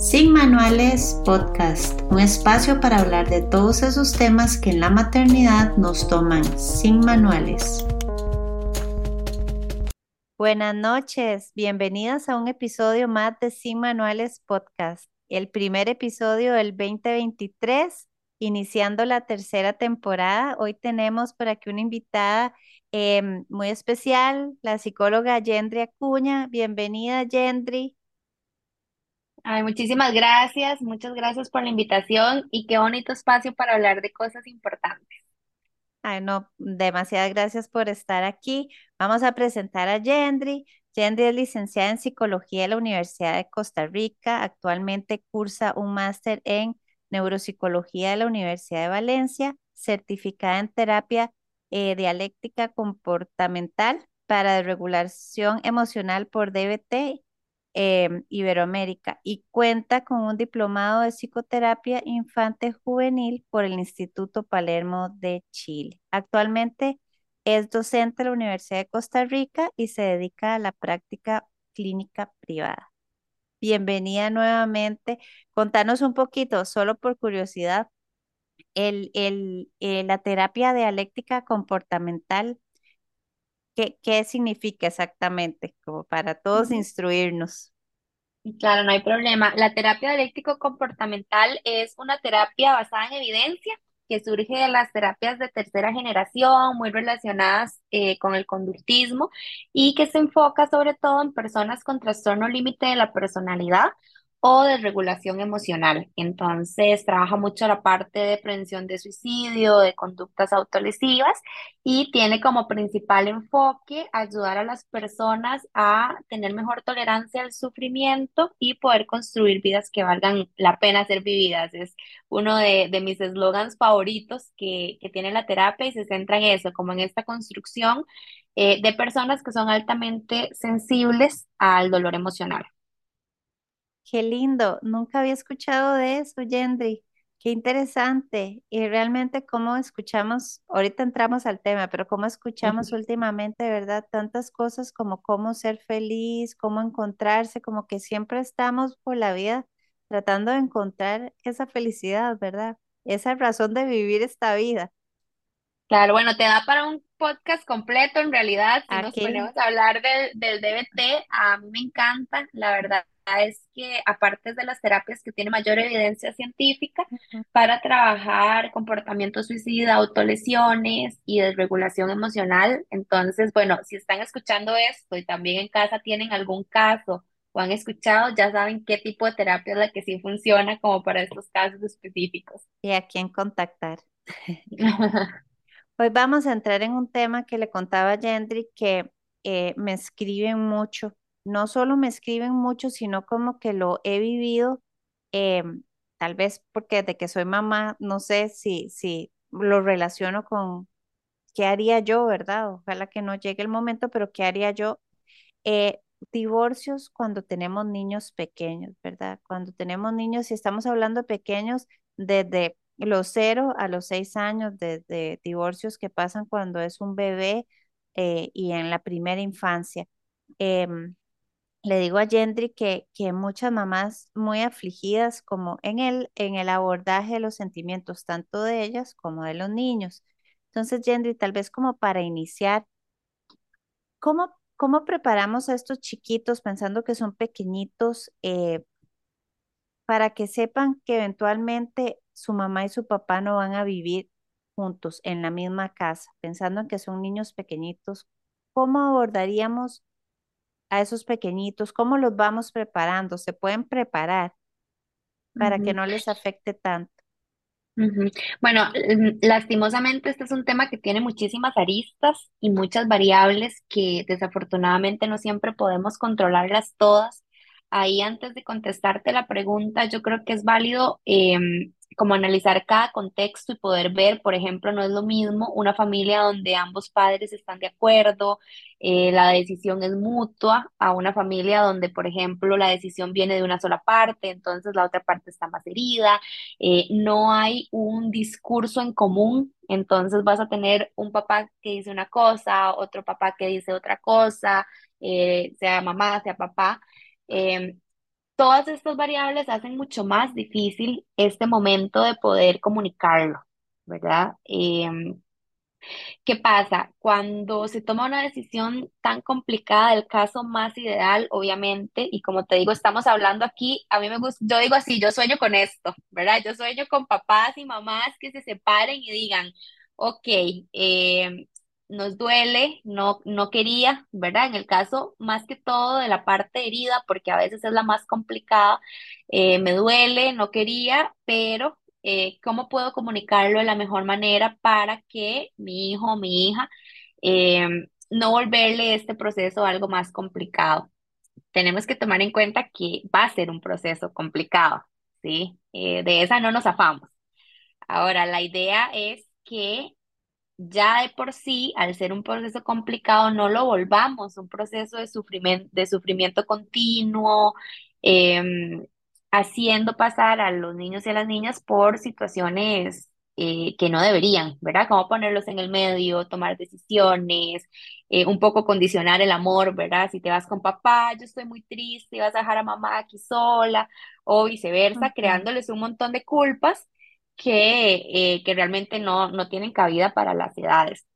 Sin Manuales Podcast, un espacio para hablar de todos esos temas que en la maternidad nos toman sin manuales. Buenas noches, bienvenidas a un episodio más de Sin Manuales Podcast, el primer episodio del 2023, iniciando la tercera temporada. Hoy tenemos por aquí una invitada em, muy especial, la psicóloga Yendri Acuña. Bienvenida, Yendri. Ay, muchísimas gracias, muchas gracias por la invitación y qué bonito espacio para hablar de cosas importantes. Ay, no, demasiadas gracias por estar aquí. Vamos a presentar a Yendri. Yendri es licenciada en psicología de la Universidad de Costa Rica. Actualmente cursa un máster en neuropsicología de la Universidad de Valencia, certificada en terapia eh, dialéctica comportamental para regulación emocional por DBT Em, Iberoamérica y cuenta con un diplomado de psicoterapia infante juvenil por el Instituto Palermo de Chile. Actualmente es docente de la Universidad de Costa Rica y se dedica a la práctica clínica privada. Bienvenida nuevamente. Contanos un poquito, solo por curiosidad, el, el, eh, la terapia dialéctica comportamental ¿Qué, significa exactamente? Como para todos instruirnos. Claro, no hay problema. La terapia dialéctico-comportamental es una terapia basada en evidencia que surge de las terapias de tercera generación, muy relacionadas eh, con el conductismo y que se enfoca sobre todo en personas con trastorno límite de la personalidad o de regulación emocional. Entonces, trabaja mucho la parte de prevención de suicidio, de conductas autolesivas y tiene como principal enfoque ayudar a las personas a tener mejor tolerancia al sufrimiento y poder construir vidas que valgan la pena ser vividas. Es uno de, mis eslogans favoritos que, tiene la terapia y se centra en eso, como en esta construcción eh, de personas que son altamente sensibles al dolor emocional. Qué lindo, nunca había escuchado de eso, Yendri. Qué interesante. Y realmente cómo escuchamos, ahorita entramos al tema, pero cómo escuchamos últimamente, ¿verdad? Tantas cosas como cómo ser feliz, cómo encontrarse, como que siempre estamos por la vida tratando de encontrar esa felicidad, ¿verdad? Esa razón de vivir esta vida. Claro, bueno, te da para un podcast completo en realidad. Si nos ponemos a hablar del, del DBT, a mí me encanta, la verdad es que aparte de las terapias que tienen mayor evidencia científica para trabajar comportamiento suicida, autolesiones y desregulación emocional, entonces, bueno, si están escuchando esto y también en casa tienen algún caso o han escuchado, ya saben qué tipo de terapia es la que sí funciona como para estos casos específicos. Y a quién contactar. Hoy vamos a entrar en un tema que le contaba a que eh, me escriben mucho no solo me escriben mucho, sino como que lo he vivido, em, tal vez porque de que soy mamá, no sé si, si lo relaciono con qué haría yo, ¿verdad? Ojalá que no llegue el momento, pero qué haría yo. Eh, divorcios cuando tenemos niños pequeños, ¿verdad? Cuando tenemos niños, y estamos hablando de pequeños desde los cero a los seis años, desde divorcios que pasan cuando es un bebé eh, y en la primera infancia. Em, le digo a Yendri que, que muchas mamás muy afligidas como en el, en el abordaje de los sentimientos tanto de ellas como de los niños. Entonces, Yendri, tal vez como para iniciar, ¿cómo, cómo preparamos a estos chiquitos pensando que son pequeñitos eh, para que sepan que eventualmente su mamá y su papá no van a vivir juntos en la misma casa, pensando en que son niños pequeñitos? ¿Cómo abordaríamos a esos pequeñitos? ¿Cómo los vamos preparando? ¿Se pueden preparar para que no les afecte tanto? Bueno, lastimosamente este es un tema que tiene muchísimas aristas y muchas variables que desafortunadamente no siempre podemos controlarlas todas. Ahí antes de contestarte la pregunta, yo creo que es válido em, como analizar cada contexto y poder ver, por ejemplo, no es lo mismo una familia donde ambos padres están de acuerdo, eh, la decisión es mutua, a una familia donde, por ejemplo, la decisión viene de una sola parte, entonces la otra parte está más herida, eh, no hay un discurso en común, entonces vas a tener un papá que dice una cosa, otro papá que dice otra cosa, eh, sea mamá, sea papá. Em, todas estas variables hacen mucho más difícil este momento de poder comunicarlo, ¿verdad? Em, ¿Qué pasa? Cuando se toma una decisión tan complicada, el caso más ideal, obviamente, y como te digo, estamos hablando aquí, a mí me gusta, yo digo así, yo sueño con esto, ¿verdad? Yo sueño con papás y mamás que se separen y digan, ok, eh, nos duele, no, no quería, ¿verdad? En el caso más que todo de la parte herida, porque a veces es la más complicada, eh, me duele, no quería, pero eh, cómo puedo comunicarlo de la mejor manera para que mi hijo mi hija eh, no volverle este proceso algo más complicado. Tenemos que tomar en cuenta que va a ser un proceso complicado, ¿sí? Eh, de esa no nos afamos. Ahora, la idea es que ya de por sí, al ser un proceso complicado, no lo volvamos un proceso de sufrimiento, de sufrimiento continuo, em, haciendo pasar a los niños y a las niñas por situaciones eh, que no deberían, ¿verdad? Como ponerlos en el medio, tomar decisiones, eh, un poco condicionar el amor, ¿verdad? Si te vas con papá, yo estoy muy triste, y vas a dejar a mamá aquí sola, o viceversa, creándoles un montón de culpas que, eh, que realmente no, no tienen cabida para las edades.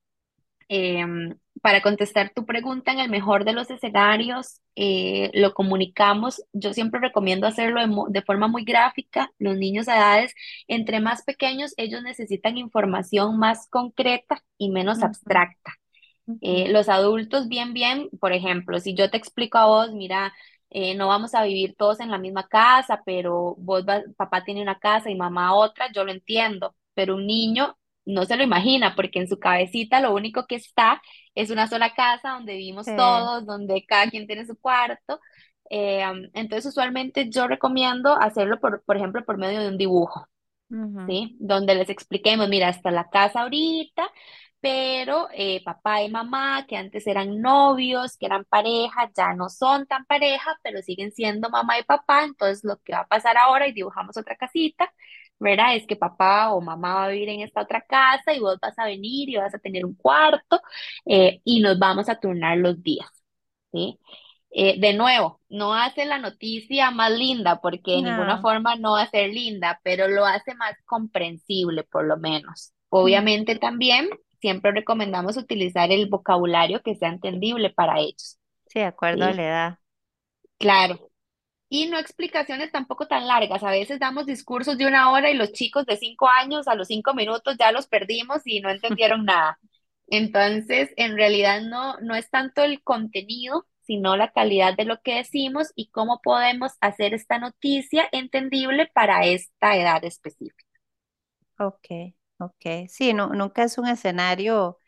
Em, para contestar tu pregunta, en el mejor de los escenarios, eh, lo comunicamos. Yo siempre recomiendo hacerlo de, de forma muy gráfica. Los niños a edades entre más pequeños, ellos necesitan información más concreta y menos abstracta. Eh, los adultos, bien, bien, por ejemplo, si yo te explico a vos, mira, eh, no vamos a vivir todos en la misma casa, pero vos, vas- papá tiene una casa y mamá otra, yo lo entiendo, pero un niño no se lo imagina porque en su cabecita lo único que está es una sola casa donde vivimos Sí, todos, donde cada quien tiene su cuarto. Eh, entonces, usualmente yo recomiendo hacerlo, por, por ejemplo, por medio de un dibujo. ¿sí? Donde les expliquemos, mira, está la casa ahorita, pero eh, papá y mamá, que antes eran novios, que eran pareja, ya no son tan pareja, pero siguen siendo mamá y papá, entonces lo que va a pasar ahora, y dibujamos otra casita, ¿verdad? Es que papá o mamá va a vivir en esta otra casa y vos vas a venir y vas a tener un cuarto eh, y nos vamos a turnar los días, ¿sí? Eh, de nuevo, no hace la noticia más linda porque de ninguna No. forma no va a ser linda, pero lo hace más comprensible por lo menos. mm, Obviamente también siempre recomendamos utilizar el vocabulario que sea entendible para ellos, Sí, de acuerdo a la edad. Claro. Y no explicaciones tampoco tan largas. A veces damos discursos de una hora y los chicos de cinco años a los cinco minutos ya los perdimos y no entendieron nada. Entonces, en realidad no, no es tanto el contenido, sino la calidad de lo que decimos y cómo podemos hacer esta noticia entendible para esta edad específica. Ok, ok. Sí, no, nunca es un escenario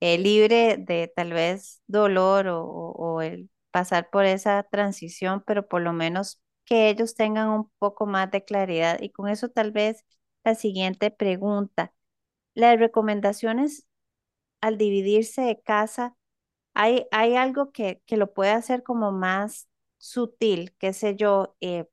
eh, libre de tal vez dolor o, el pasar por esa transición, pero por lo menos que ellos tengan un poco más de claridad. Y con eso tal vez la siguiente pregunta. Las recomendaciones al dividirse de casa, ¿hay, hay algo que, que lo puede hacer como más sutil? Qué sé yo, eh,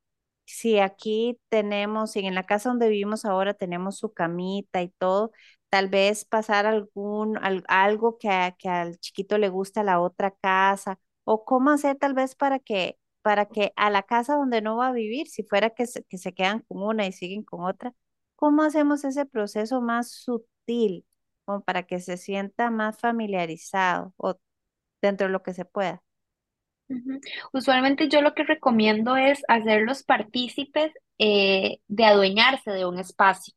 si aquí tenemos, en la casa donde vivimos ahora tenemos su camita y todo, tal vez pasar algún, al- algo que, a- que al chiquito le gusta la otra casa, o cómo hacer tal vez para que, para que a la casa donde no va a vivir, si fuera que se, que se quedan con una y siguen con otra, ¿cómo hacemos ese proceso más sutil, como para que se sienta más familiarizado o dentro de lo que se pueda? Ujú. Usualmente yo lo que recomiendo es hacerlos partícipes eh, de adueñarse de un espacio.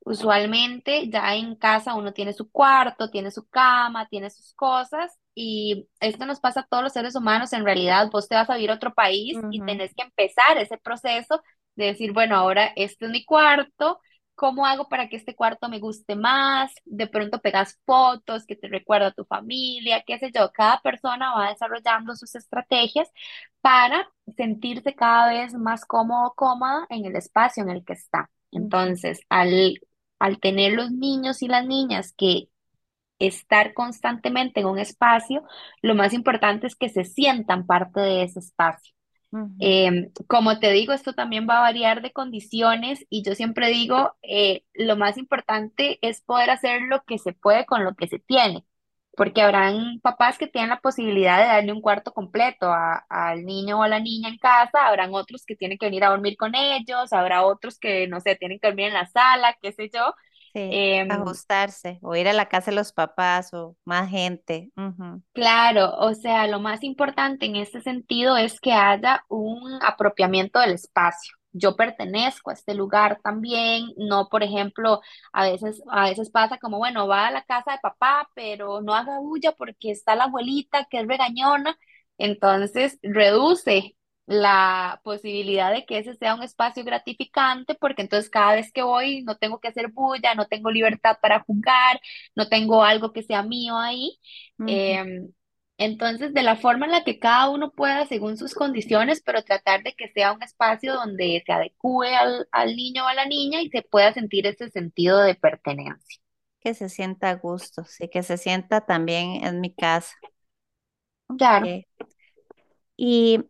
Usualmente ya en casa uno tiene su cuarto, tiene su cama, tiene sus cosas y esto nos pasa a todos los seres humanos. En realidad, vos te vas a vivir a otro país y Ujú, tenés que empezar ese proceso de decir, bueno, ahora este es mi cuarto, ¿cómo hago para que este cuarto me guste más? De pronto pegas fotos que te recuerda a tu familia, qué sé yo. Cada persona va desarrollando sus estrategias para sentirse cada vez más cómodo, cómoda en el espacio en el que está. Entonces, al al tener los niños y las niñas que estar constantemente en un espacio, lo más importante es que se sientan parte de ese espacio. Eh, como te digo, esto también va a variar de condiciones y yo siempre digo, eh, lo más importante es poder hacer lo que se puede con lo que se tiene. porque habrán papás que tienen la posibilidad de darle un cuarto completo al niño o a la niña en casa, habrán otros que tienen que venir a dormir con ellos, habrá otros que, no sé, tienen que dormir en la sala, qué sé yo. Sí, Em, ajustarse o ir a la casa de los papás o más gente. Claro, o sea, lo más importante en este sentido es que haya un apropiamiento del espacio. Yo pertenezco a este lugar también, no, por ejemplo, a veces, a veces pasa como, bueno, va a la casa de papá, pero no haga bulla porque está la abuelita que es regañona, entonces reduce la posibilidad de que ese sea un espacio gratificante, porque entonces cada vez que voy no tengo que hacer bulla, no tengo libertad para jugar, no tengo algo que sea mío ahí. Em, entonces, de la forma en la que cada uno pueda, según sus condiciones, pero tratar de que sea un espacio donde se adecue al, al niño o a la niña y se pueda sentir ese sentido de pertenencia. Que se sienta a gusto, sí, que se sienta también en mi casa. Claro. Y,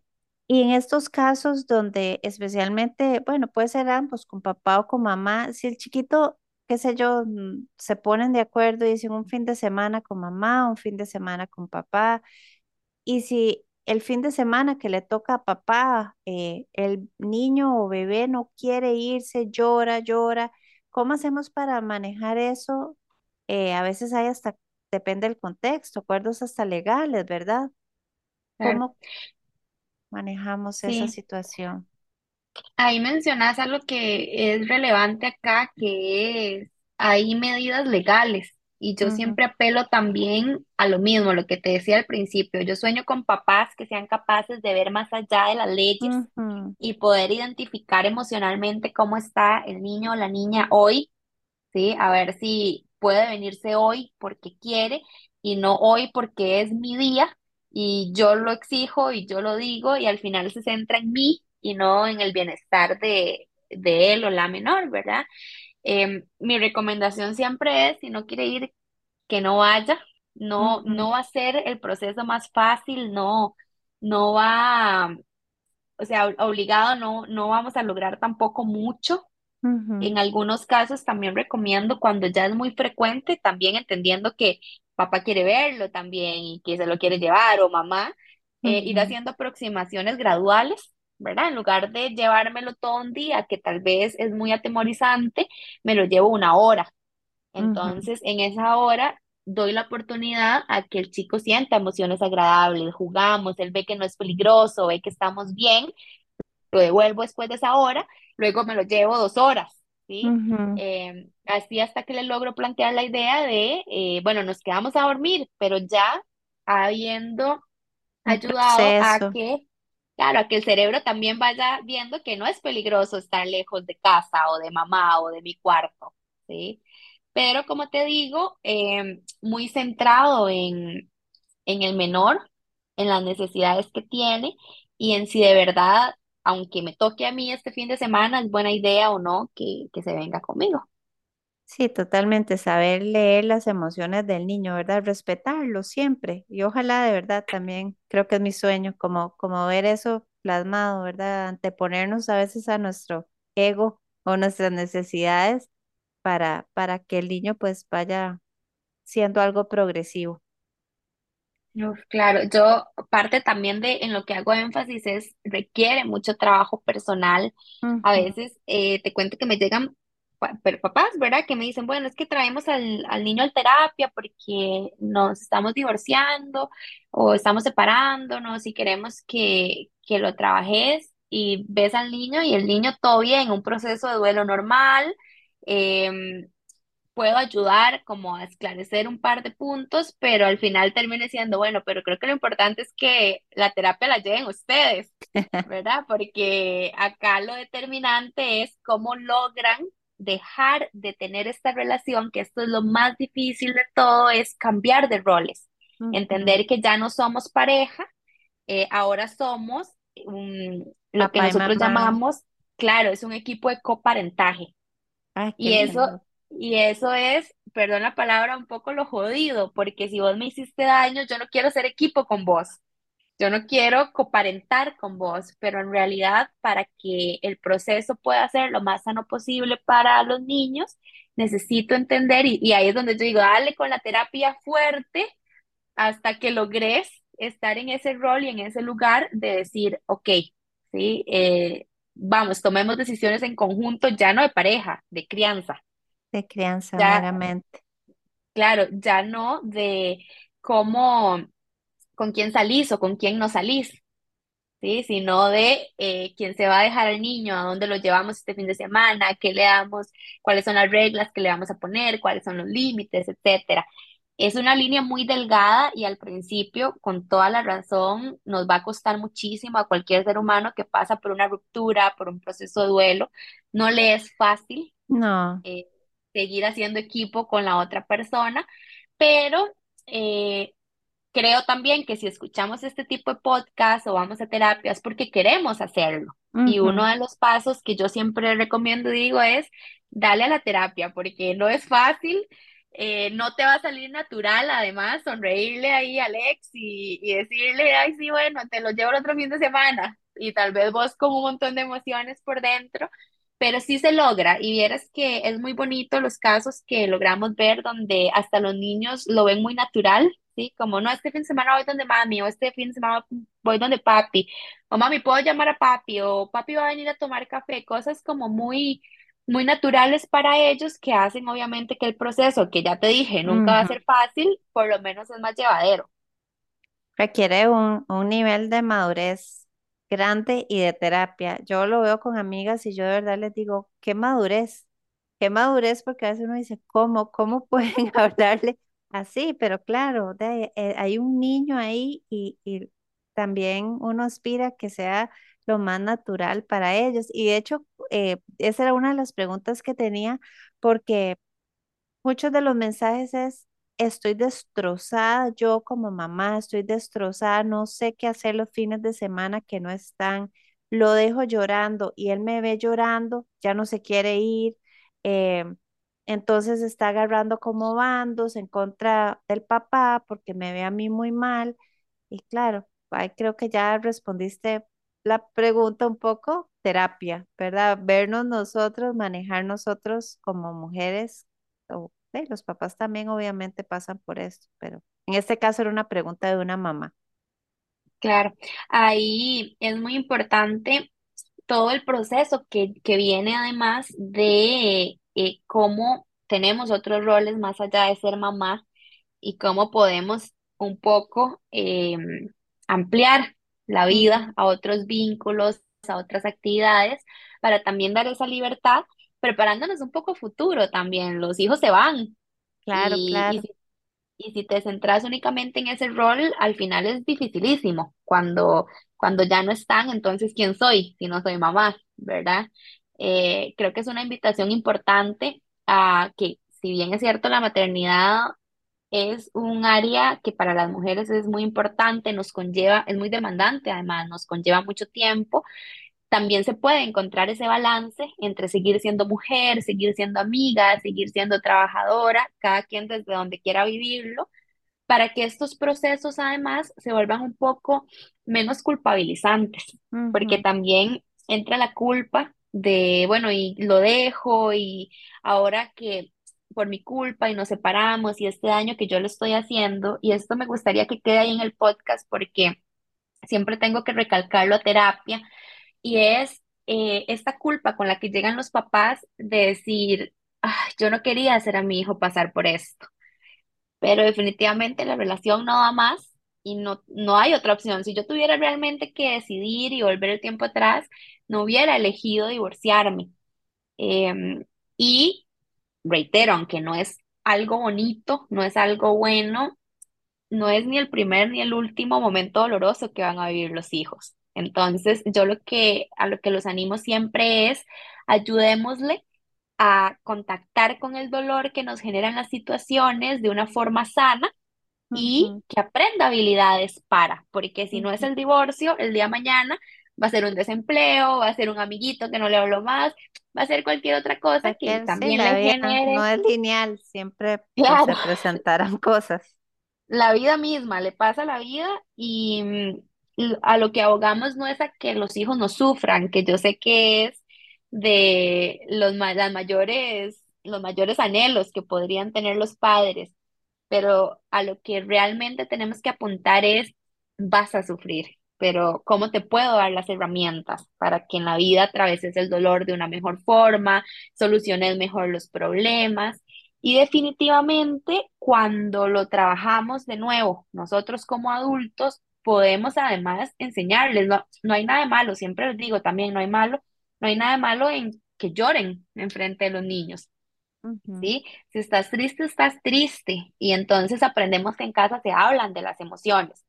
y en estos casos donde especialmente, bueno, puede ser ambos, con papá o con mamá, si el chiquito, qué sé yo, mm, se ponen de acuerdo y dicen un fin de semana con mamá, un fin de semana con papá, y si el fin de semana que le toca a papá, eh, el niño o bebé no quiere irse, llora, llora, ¿cómo hacemos para manejar eso? Eh, a veces hay hasta, depende del contexto, acuerdos hasta legales, ¿verdad? claro. ¿Cómo manejamos esa situación? Ahí mencionas algo que es relevante acá, que es, hay medidas legales. Y yo Ujú, siempre apelo también a lo mismo, lo que te decía al principio. Yo sueño con papás que sean capaces de ver más allá de las leyes ujú, y poder identificar emocionalmente cómo está el niño o la niña hoy ¿sí? A ver si puede venirse hoy porque quiere y no hoy porque es mi día y yo lo exijo y yo lo digo y al final se centra en mí y no en el bienestar de, de él o la menor, ¿verdad? Em, mi recomendación siempre es, si no quiere ir, que no vaya, no, ujú, no va a ser el proceso más fácil, no, no va, o sea, obligado, no, no vamos a lograr tampoco mucho. En algunos casos también recomiendo cuando ya es muy frecuente, también entendiendo que papá quiere verlo también y que se lo quiere llevar o mamá, eh, ir haciendo aproximaciones graduales, ¿verdad? En lugar de llevármelo todo un día, que tal vez es muy atemorizante, me lo llevo una hora. Entonces, en esa hora doy la oportunidad a que el chico sienta emociones agradables, jugamos, él ve que no es peligroso, ve que estamos bien lo devuelvo después de esa hora, luego me lo llevo dos horas, ¿sí? Eh, así hasta que le logro plantear la idea de, eh, bueno, nos quedamos a dormir, pero ya habiendo ayudado a que, claro, a que el cerebro también vaya viendo que no es peligroso estar lejos de casa o de mamá o de mi cuarto, ¿sí? Pero como te digo, eh, muy centrado en en el menor, en las necesidades que tiene y en si de verdad, aunque me toque a mí este fin de semana, es buena idea o no que, que se venga conmigo. Sí, totalmente. Saber leer las emociones del niño, ¿verdad? Respetarlo siempre. Y ojalá de verdad también, creo que es mi sueño, como, como ver eso plasmado, ¿verdad? Anteponernos a veces a nuestro ego o nuestras necesidades para, para que el niño pues vaya siendo algo progresivo. Uf, claro, yo parte también de en lo que hago énfasis es requiere mucho trabajo personal. A Ujú, veces eh, te cuento que me llegan pa- pero papás, ¿verdad? Que me dicen, bueno, es que traemos al, al niño a terapia porque nos estamos divorciando o estamos separándonos y queremos que, que lo trabajes y ves al niño y el niño todo bien, un proceso de duelo normal. em, puedo ayudar como a esclarecer un par de puntos, pero al final termine siendo, bueno, pero creo que lo importante es que la terapia la lleven ustedes, ¿verdad? Porque acá lo determinante es cómo logran dejar de tener esta relación, que esto es lo más difícil de todo, es cambiar de roles, entender que ya no somos pareja, eh, ahora somos un- lo que Papá y nosotros llamamos, claro, es un equipo de coparentaje. Ay, Y eso, lindo. Y eso es, perdón la palabra, un poco lo jodido, porque si vos me hiciste daño, yo no quiero ser equipo con vos, yo no quiero coparentar con vos, pero en realidad para que el proceso pueda ser lo más sano posible para los niños, necesito entender, y, ahí es donde yo digo, dale con la terapia fuerte hasta que logres estar en ese rol y en ese lugar de decir, ok, sí, eh, vamos, tomemos decisiones en conjunto, ya no de pareja, de crianza. De crianza Ya, meramente. claro, ya no de cómo, con quién salís o con quién no salís, ¿sí? Sino de eh, quién se va a dejar al niño, a dónde lo llevamos este fin de semana, qué le damos, cuáles son las reglas que le vamos a poner, cuáles son los límites, etcétera. Es una línea muy delgada y al principio, con toda la razón, nos va a costar muchísimo a cualquier ser humano que pasa por una ruptura, por un proceso de duelo. No le es fácil No. eh, seguir haciendo equipo con la otra persona, pero eh, creo también que si escuchamos este tipo de podcast o vamos a terapia es porque queremos hacerlo. Y uno de los pasos que yo siempre recomiendo digo es darle a la terapia, porque no es fácil, eh, no te va a salir natural, además, sonreírle ahí a Alex y, y decirle, ay, sí, bueno, te lo llevo el otro fin de semana. Y tal vez vos con un montón de emociones por dentro, pero sí se logra. Y vieras que es muy bonito los casos que logramos ver donde hasta los niños lo ven muy natural Sí, como no, este fin de semana voy donde mami, o este fin de semana voy donde papi, o mami, puedo llamar a papi, o papi va a venir a tomar café, cosas como muy, muy naturales para ellos que hacen obviamente que el proceso, que ya te dije, nunca va a ser fácil, por lo menos es más llevadero. Requiere un, un nivel de madurez grande y de terapia. Yo lo veo con amigas y yo de verdad les digo, qué madurez, qué madurez, porque a veces uno dice, ¿cómo, cómo pueden hablarle así? Pero claro, eh, hay un niño ahí y, y también uno aspira que sea lo más natural para ellos. Y de hecho, eh, esa era una de las preguntas que tenía, porque Muchos de los mensajes es, estoy destrozada, yo como mamá estoy destrozada, no sé qué hacer los fines de semana que no están, lo dejo llorando y él me ve llorando, ya no se quiere ir, eh, entonces está agarrando como bandos en contra del papá porque me ve a mí muy mal y claro, ahí creo que ya respondiste la pregunta un poco, terapia, ¿verdad? Vernos nosotros, manejar nosotros como mujeres o Sí, los papás también obviamente pasan por esto, pero en este caso era una pregunta de una mamá. Claro, ahí es muy importante todo el proceso que, que viene además de eh, cómo tenemos otros roles más allá de ser mamá y cómo podemos un poco eh, ampliar la vida a otros vínculos, a otras actividades, para también dar esa libertad, preparándonos un poco futuro también. Los hijos se van Claro, y, y claro. si, y si te centras únicamente en ese rol, al final es dificilísimo. Cuando, cuando ya no están, entonces, ¿quién soy si no soy mamá? ¿Verdad? Eh, creo que es una invitación importante a que, si bien es cierto, la maternidad es un área que para las mujeres es muy importante, nos conlleva, es muy demandante, además, nos conlleva mucho tiempo. También se puede encontrar ese balance entre seguir siendo mujer, seguir siendo amiga, seguir siendo trabajadora, cada quien desde donde quiera vivirlo, para que estos procesos además se vuelvan un poco menos culpabilizantes, porque también entra la culpa de, bueno, y lo dejo y ahora que por mi culpa y nos separamos y este daño que yo le estoy haciendo, y esto me gustaría que quede ahí en el podcast porque siempre tengo que recalcarlo a terapia, y es eh, esta culpa con la que llegan los papás de decir, "Ay, yo no quería hacer a mi hijo pasar por esto pero definitivamente la relación no va más y no, no hay otra opción. Si yo tuviera realmente que decidir y volver el tiempo atrás, no hubiera elegido divorciarme. Em, y reitero, aunque no es algo bonito, no es algo bueno, no es ni el primer ni el último momento doloroso que van a vivir los hijos. Entonces, yo lo que a lo que los animo siempre es ayudémosle a contactar con el dolor que nos generan las situaciones de una forma sana y que aprenda habilidades para, porque si no es el divorcio, el día de mañana va a ser un desempleo, va a ser un amiguito que no le hablo más, va a ser cualquier otra cosa que sí, también la le vida no genere, es lineal, siempre claro, se presentarán cosas. la vida misma, le pasa la vida y mm, a lo que abogamos no es a que los hijos no sufran, que yo sé que es de los, las mayores, los mayores anhelos que podrían tener los padres pero a lo que realmente tenemos que apuntar es, vas a sufrir, pero ¿cómo te puedo dar las herramientas para que en la vida atraveses el dolor de una mejor forma, soluciones mejor los problemas? Y definitivamente cuando lo trabajamos de nuevo, nosotros como adultos podemos además enseñarles, no, no hay nada de malo, siempre les digo también, no hay malo, no hay nada de malo en que lloren en frente de los niños ¿sí? Si estás triste, estás triste. Y entonces aprendemos que en casa se hablan de las emociones.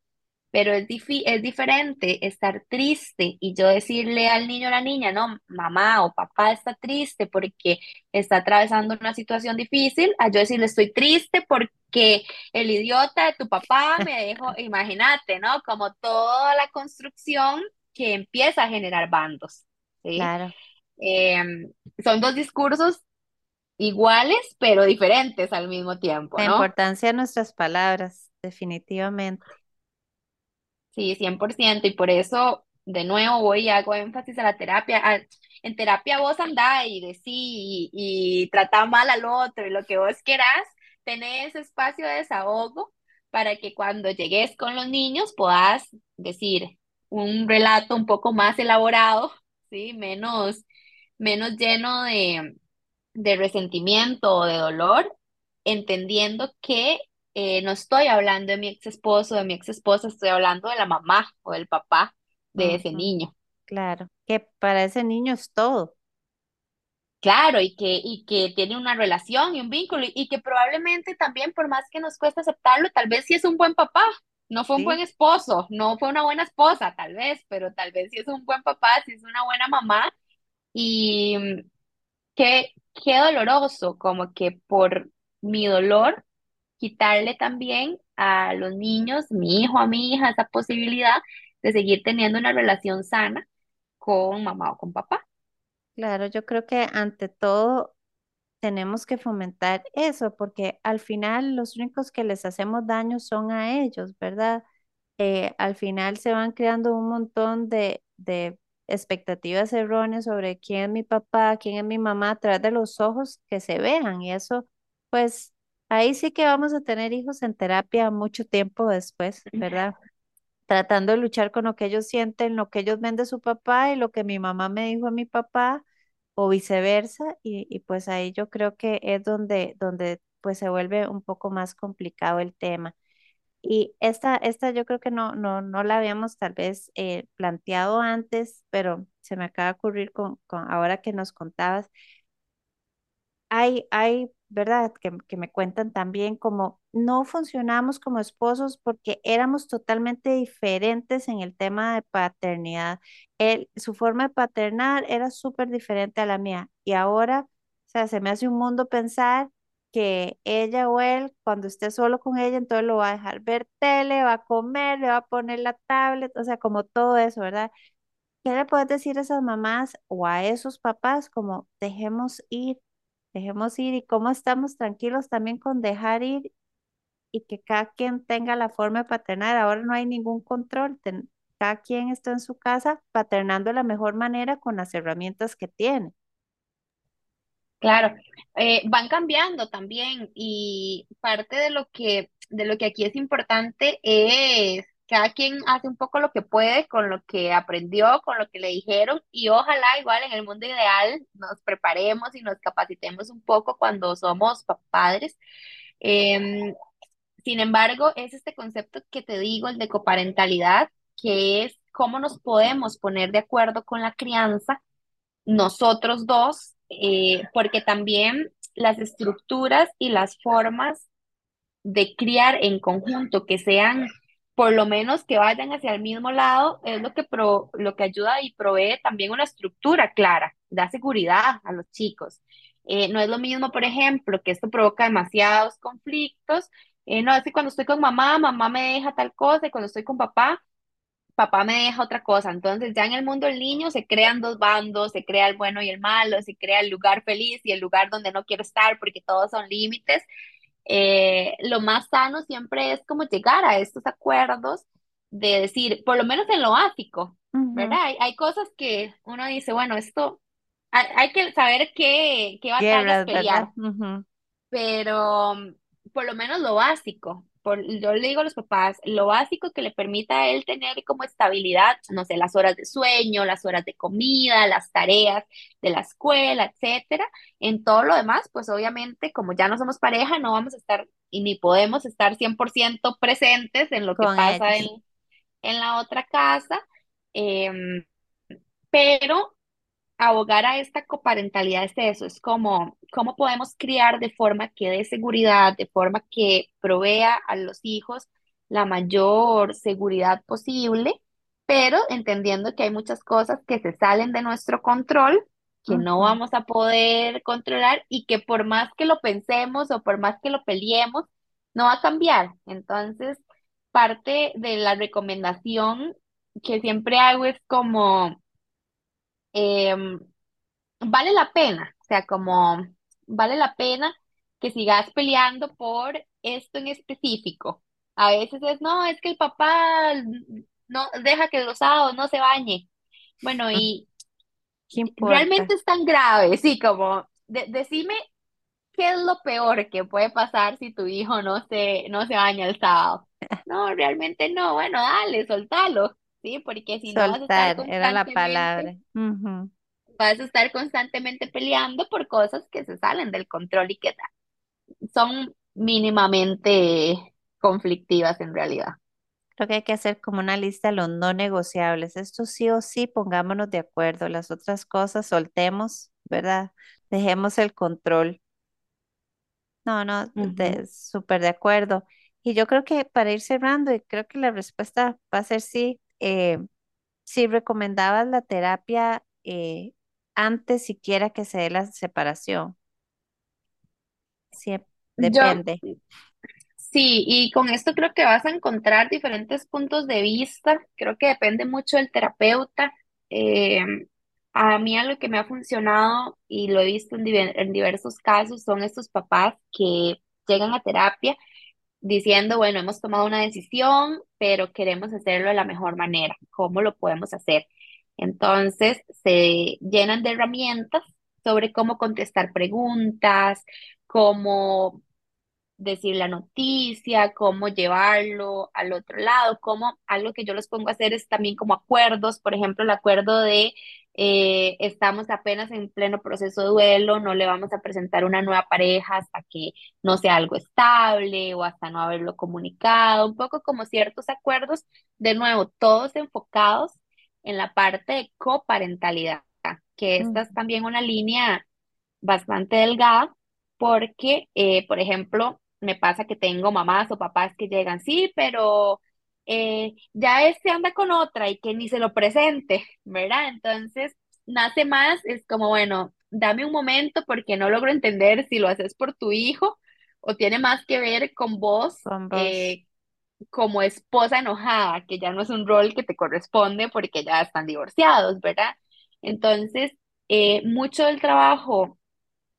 Pero es, es diferente estar triste y yo decirle al niño o la niña, no, mamá o papá está triste porque está atravesando una situación difícil, a yo decirle estoy triste porque el idiota de tu papá me dejó, imagínate, ¿no? Como toda la construcción que empieza a generar bandos, ¿sí? claro. Em, son dos discursos iguales, pero diferentes al mismo tiempo, La importancia de nuestras palabras, definitivamente. Sí, 100%. Y por eso, de nuevo, voy y hago énfasis a la terapia. A- en terapia vos andá y decí y, y tratá mal al otro y lo que vos querás, tenés ese espacio de desahogo para que cuando llegues con los niños puedas decir un relato un poco más elaborado, ¿sí? Menos, menos lleno de de resentimiento o de dolor, entendiendo que eh, no estoy hablando de mi ex esposo, de mi ex esposa, estoy hablando de la mamá o del papá de ese niño. claro, que para ese niño es todo. Claro, y que, y que tiene una relación y un vínculo, y, y que probablemente también, por más que nos cueste aceptarlo, tal vez sí es un buen papá, no fue un buen esposo, no fue una buena esposa, tal vez, pero tal vez sí es un buen papá, sí es una buena mamá, y mm, qué, qué doloroso, como que por mi dolor quitarle también a los niños, mi hijo, a mi hija, esa posibilidad de seguir teniendo una relación sana con mamá o con papá. claro, yo creo que ante todo tenemos que fomentar eso, porque al final los únicos que les hacemos daño son a ellos, ¿verdad? Eh, al final se van creando un montón de, de expectativas erróneas sobre quién es mi papá, quién es mi mamá, a través de los ojos que se vean. Y eso, pues, ahí sí que vamos a tener hijos en terapia mucho tiempo después, ¿verdad? Tratando de luchar con lo que ellos sienten, lo que ellos ven de su papá y lo que mi mamá me dijo a mi papá o viceversa. Y, y pues ahí yo creo que es donde, donde pues se vuelve un poco más complicado el tema. Y esta, esta yo creo que no, no, no la habíamos tal vez eh, planteado antes, pero se me acaba de ocurrir con, con ahora que nos contabas. Hay, hay, ¿verdad? Que, que me cuentan también como no funcionamos como esposos porque éramos totalmente diferentes en el tema de paternidad. Él, su forma de paternar era súper diferente a la mía y ahora, o sea, se me hace un mundo pensar que ella o él, cuando esté solo con ella, entonces lo va a dejar ver tele, va a comer, le va a poner la tablet, o sea, como todo eso, ¿verdad? ¿Qué le puedes decir a esas mamás o a esos papás como dejemos ir, dejemos ir y cómo estamos tranquilos también con dejar ir y que cada quien tenga la forma de paternar? Ahora no hay ningún control, cada quien está en su casa paternando de la mejor manera con las herramientas que tiene. Claro, eh, van cambiando también y parte de lo que, de lo que aquí es importante es cada quien hace un poco lo que puede con lo que aprendió, con lo que le dijeron y ojalá igual en el mundo ideal nos preparemos y nos capacitemos un poco cuando somos pa- padres. Em, sin embargo, es este concepto que te digo, el de coparentalidad, que es cómo nos podemos poner de acuerdo con la crianza nosotros dos, eh, porque también las estructuras y las formas de criar en conjunto que sean, por lo menos que vayan hacia el mismo lado, es lo que, pro- lo que ayuda y provee también una estructura clara, da seguridad a los chicos. Eh, no es lo mismo, por ejemplo, que esto provoca demasiados conflictos. Eh, no, es que cuando estoy con mamá, mamá me deja tal cosa, y cuando estoy con papá, papá me deja otra cosa. Entonces, ya en el mundo del niño se crean dos bandos, se crea el bueno y el malo, se crea el lugar feliz y el lugar donde no quiero estar porque todos son límites. Eh, lo más sano siempre es como llegar a estos acuerdos de decir, por lo menos en lo básico. ¿verdad? Hay, hay cosas que uno dice, bueno, esto hay, hay que saber qué, qué batallas pelear, ¿verdad? Ujú. pero por lo menos lo básico. Por, yo le digo a los papás, lo básico que le permita a él tener como estabilidad, no sé, las horas de sueño, las horas de comida, las tareas de la escuela, etcétera. En todo lo demás, pues obviamente, como ya no somos pareja, no vamos a estar y ni podemos estar 100% presentes en lo que pasa en la otra casa. em, pero abogar a esta coparentalidad es eso, es como cómo podemos criar de forma que dé seguridad, de forma que provea a los hijos la mayor seguridad posible, pero entendiendo que hay muchas cosas que se salen de nuestro control, que no vamos a poder controlar y que por más que lo pensemos o por más que lo peleemos, no va a cambiar. Entonces, parte de la recomendación que siempre hago es como... em, vale la pena, o sea, como vale la pena que sigas peleando por esto en específico. A veces es, no, es que el papá no deja que los sábados no se bañe. Bueno, y realmente es tan grave, sí, como de- decime qué es lo peor que puede pasar si tu hijo no se, no se baña el sábado. No, realmente no, bueno, dale, soltalo, sí, porque si no vas a estar Soltar, era la constantemente palabra. Vas a estar constantemente peleando por cosas que se salen del control y que son mínimamente conflictivas en realidad. Creo que hay que hacer como una lista de los no negociables. Esto sí o sí, pongámonos de acuerdo. Las otras cosas soltemos, ¿verdad? Dejemos el control. No, no, súper de acuerdo. Y yo creo que para ir cerrando, y creo que la respuesta va a ser sí, eh, si recomendabas la terapia eh, antes siquiera que se dé la separación. Sí, Yo, depende. sí, y con esto creo que vas a encontrar diferentes puntos de vista. Creo que depende mucho del terapeuta. Eh, a mí algo que me ha funcionado y lo he visto en, diver- en diversos casos son estos papás que llegan a terapia diciendo, bueno, hemos tomado una decisión, pero queremos hacerlo de la mejor manera. ¿Cómo lo podemos hacer? Entonces, se llenan de herramientas sobre cómo contestar preguntas, cómo decir la noticia, cómo llevarlo al otro lado, cómo algo que yo les pongo a hacer es también como acuerdos, por ejemplo, el acuerdo de eh, estamos apenas en pleno proceso de duelo, no le vamos a presentar una nueva pareja hasta que no sea algo estable o hasta no haberlo comunicado, un poco como ciertos acuerdos, de nuevo, todos enfocados en la parte de coparentalidad, que esta es también una línea bastante delgada porque, eh, por ejemplo, me pasa que tengo mamás o papás que llegan, sí, pero eh, ya este anda con otra y que ni se lo presente, ¿verdad? Entonces, nace más, es como, bueno, dame un momento porque no logro entender si lo haces por tu hijo o tiene más que ver con vos Con vos. eh, como esposa enojada, que ya no es un rol que te corresponde porque ya están divorciados, ¿verdad? Entonces, eh, mucho del trabajo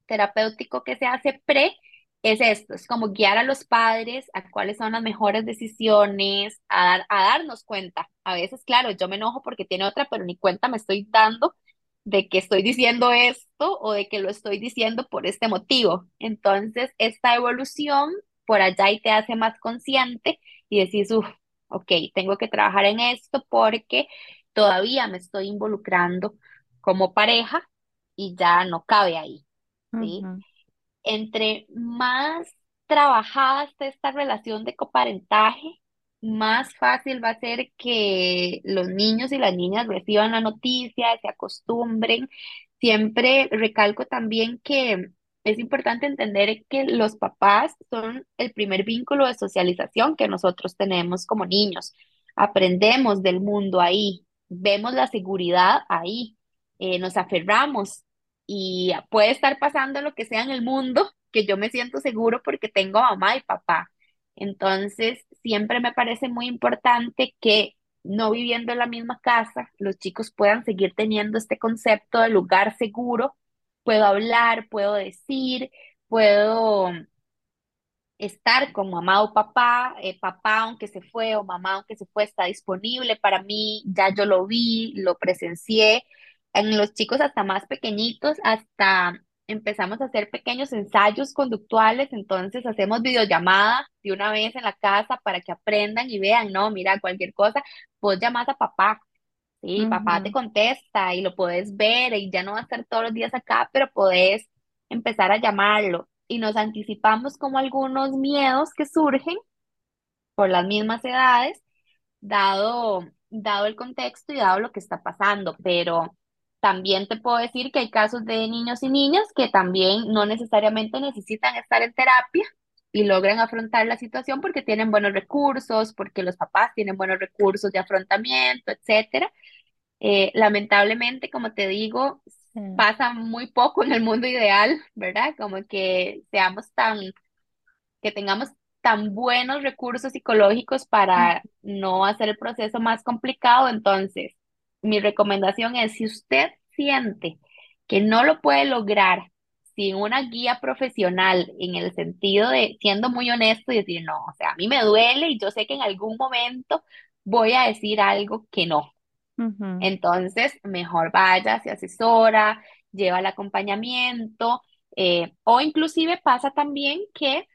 terapéutico que se hace pre es esto, es como guiar a los padres a cuáles son las mejores decisiones, a, dar- a darnos cuenta. A veces, claro, yo me enojo porque tiene otra, pero ni cuenta me estoy dando de que estoy diciendo esto o de que lo estoy diciendo por este motivo. Entonces, esta evolución por allá y te hace más consciente y decís, uff, ok, tengo que trabajar en esto porque todavía me estoy involucrando como pareja y ya no cabe ahí. ¿sí? Entre más trabajada esta relación de coparentaje, más fácil va a ser que los niños y las niñas reciban la noticia, se acostumbren. Siempre recalco también que es importante entender que los papás son el primer vínculo de socialización que nosotros tenemos como niños. Aprendemos del mundo ahí, vemos la seguridad ahí, eh, nos aferramos y puede estar pasando lo que sea en el mundo, que yo me siento seguro porque tengo mamá y papá. Entonces, siempre me parece muy importante que no viviendo en la misma casa, los chicos puedan seguir teniendo este concepto de lugar seguro. Puedo hablar, puedo decir, puedo estar con mamá o papá, eh, papá aunque se fue o mamá aunque se fue está disponible para mí, ya yo lo vi, lo presencié, en los chicos hasta más pequeñitos, hasta empezamos a hacer pequeños ensayos conductuales, entonces hacemos videollamada de una vez en la casa para que aprendan y vean, no, mira, cualquier cosa, vos llamás a papá, sí, papá te contesta y lo podés ver y ya no va a estar todos los días acá, pero podés empezar a llamarlo. Y nos anticipamos como algunos miedos que surgen por las mismas edades dado, dado el contexto y dado lo que está pasando, pero también te puedo decir que hay casos de niños y niñas que también no necesariamente necesitan estar en terapia y logran afrontar la situación porque tienen buenos recursos, porque los papás tienen buenos recursos de afrontamiento, etcétera. Eh, lamentablemente, como te digo, sí, pasa muy poco en el mundo ideal, ¿verdad? Como que seamos tan que tengamos tan buenos recursos psicológicos para no hacer el proceso más complicado. Entonces, mi recomendación es, si usted siente que no lo puede lograr sin una guía profesional, en el sentido de siendo muy honesto y decir, no, o sea, a mí me duele y yo sé que en algún momento voy a decir algo que no. Entonces, mejor vaya, se asesora, lleva el acompañamiento, eh, o inclusive pasa también que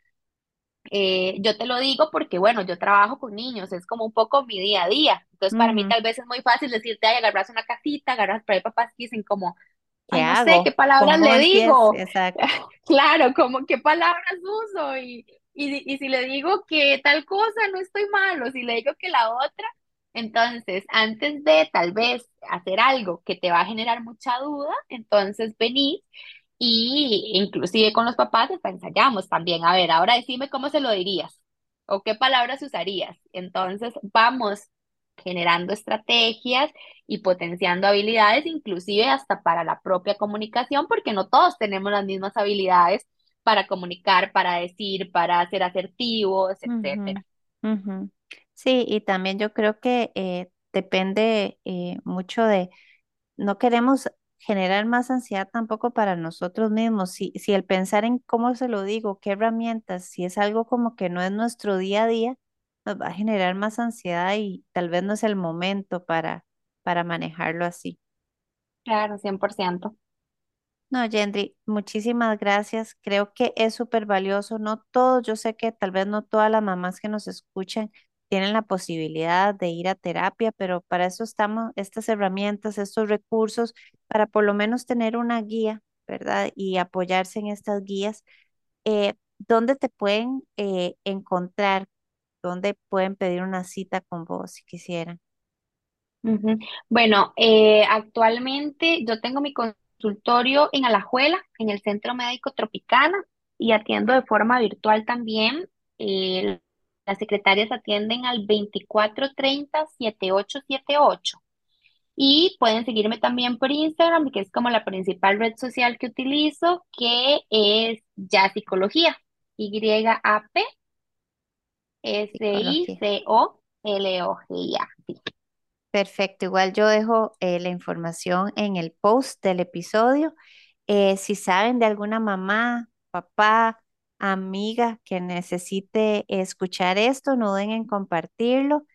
eh, yo te lo digo porque, bueno, yo trabajo con niños, es como un poco mi día a día. Entonces, para mí ujú. tal vez es muy fácil decirte, ay, agarras una casita, agarras, pero hay papás que dicen como, ¿Qué no sé, ¿qué hago? palabras ¿Cómo le digo? Exacto. Claro, como, ¿qué palabras uso? Y, y, y si le digo que tal cosa, no estoy mal, o si le digo que la otra. Entonces, antes de tal vez hacer algo que te va a generar mucha duda, entonces vení y inclusive con los papás hasta ensayamos también. A ver, ahora decime cómo se lo dirías o qué palabras usarías. Entonces vamos generando estrategias y potenciando habilidades, inclusive hasta para la propia comunicación, porque no todos tenemos las mismas habilidades para comunicar, para decir, para ser asertivos, etcétera. Sí, y también yo creo que eh, depende eh, mucho de, no queremos generar más ansiedad tampoco para nosotros mismos. Si, si el pensar en cómo se lo digo, qué herramientas, si es algo como que no es nuestro día a día, nos va a generar más ansiedad y tal vez no es el momento para, para manejarlo así. Claro, 100%. No, Yendri, muchísimas gracias. Creo que es súper valioso. No todos, yo sé que tal vez no todas las mamás que nos escuchan tienen la posibilidad de ir a terapia, pero para eso estamos, estas herramientas, estos recursos, para por lo menos tener una guía, ¿verdad? Y apoyarse en estas guías. Eh, ¿dónde te pueden eh, encontrar? ¿Dónde pueden pedir una cita con vos si quisieran? Bueno, eh, actualmente yo tengo mi consultorio en Alajuela, en el Centro Médico Tropicana, y atiendo de forma virtual también. Eh, las secretarias atienden al 2430-7878. Y pueden seguirme también por Instagram, que es como la principal red social que utilizo, que es Ya Psicología. Y-A-P-S-I-C-O-L-O-G-I-A. Sí. Perfecto, igual yo dejo eh, la información en el post del episodio. Eh, si saben de alguna mamá, papá, amiga que necesite escuchar esto, no duden en compartirlo.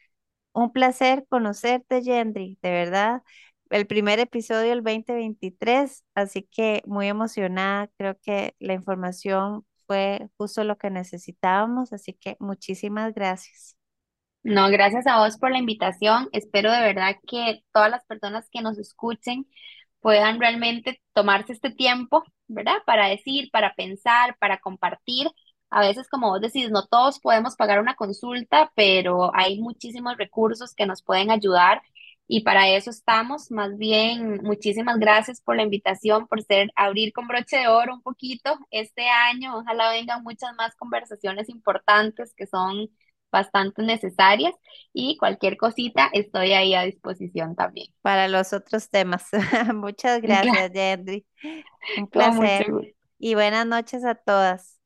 Un placer conocerte, Yendri, de verdad. El primer episodio del 2023, así que muy emocionada. Creo que la información fue justo lo que necesitábamos, así que muchísimas gracias. No, gracias a vos por la invitación. Espero de verdad que todas las personas que nos escuchen puedan realmente tomarse este tiempo, ¿verdad? Para decir, para pensar, para compartir. A veces, como vos decís, no todos podemos pagar una consulta, pero hay muchísimos recursos que nos pueden ayudar y para eso estamos. Más bien, muchísimas gracias por la invitación, por ser abrir con broche de oro un poquito este año. Ojalá vengan muchas más conversaciones importantes que son bastante necesarias y cualquier cosita estoy ahí a disposición también. para los otros temas. Muchas gracias, Yendri. Un placer y buenas noches a todas.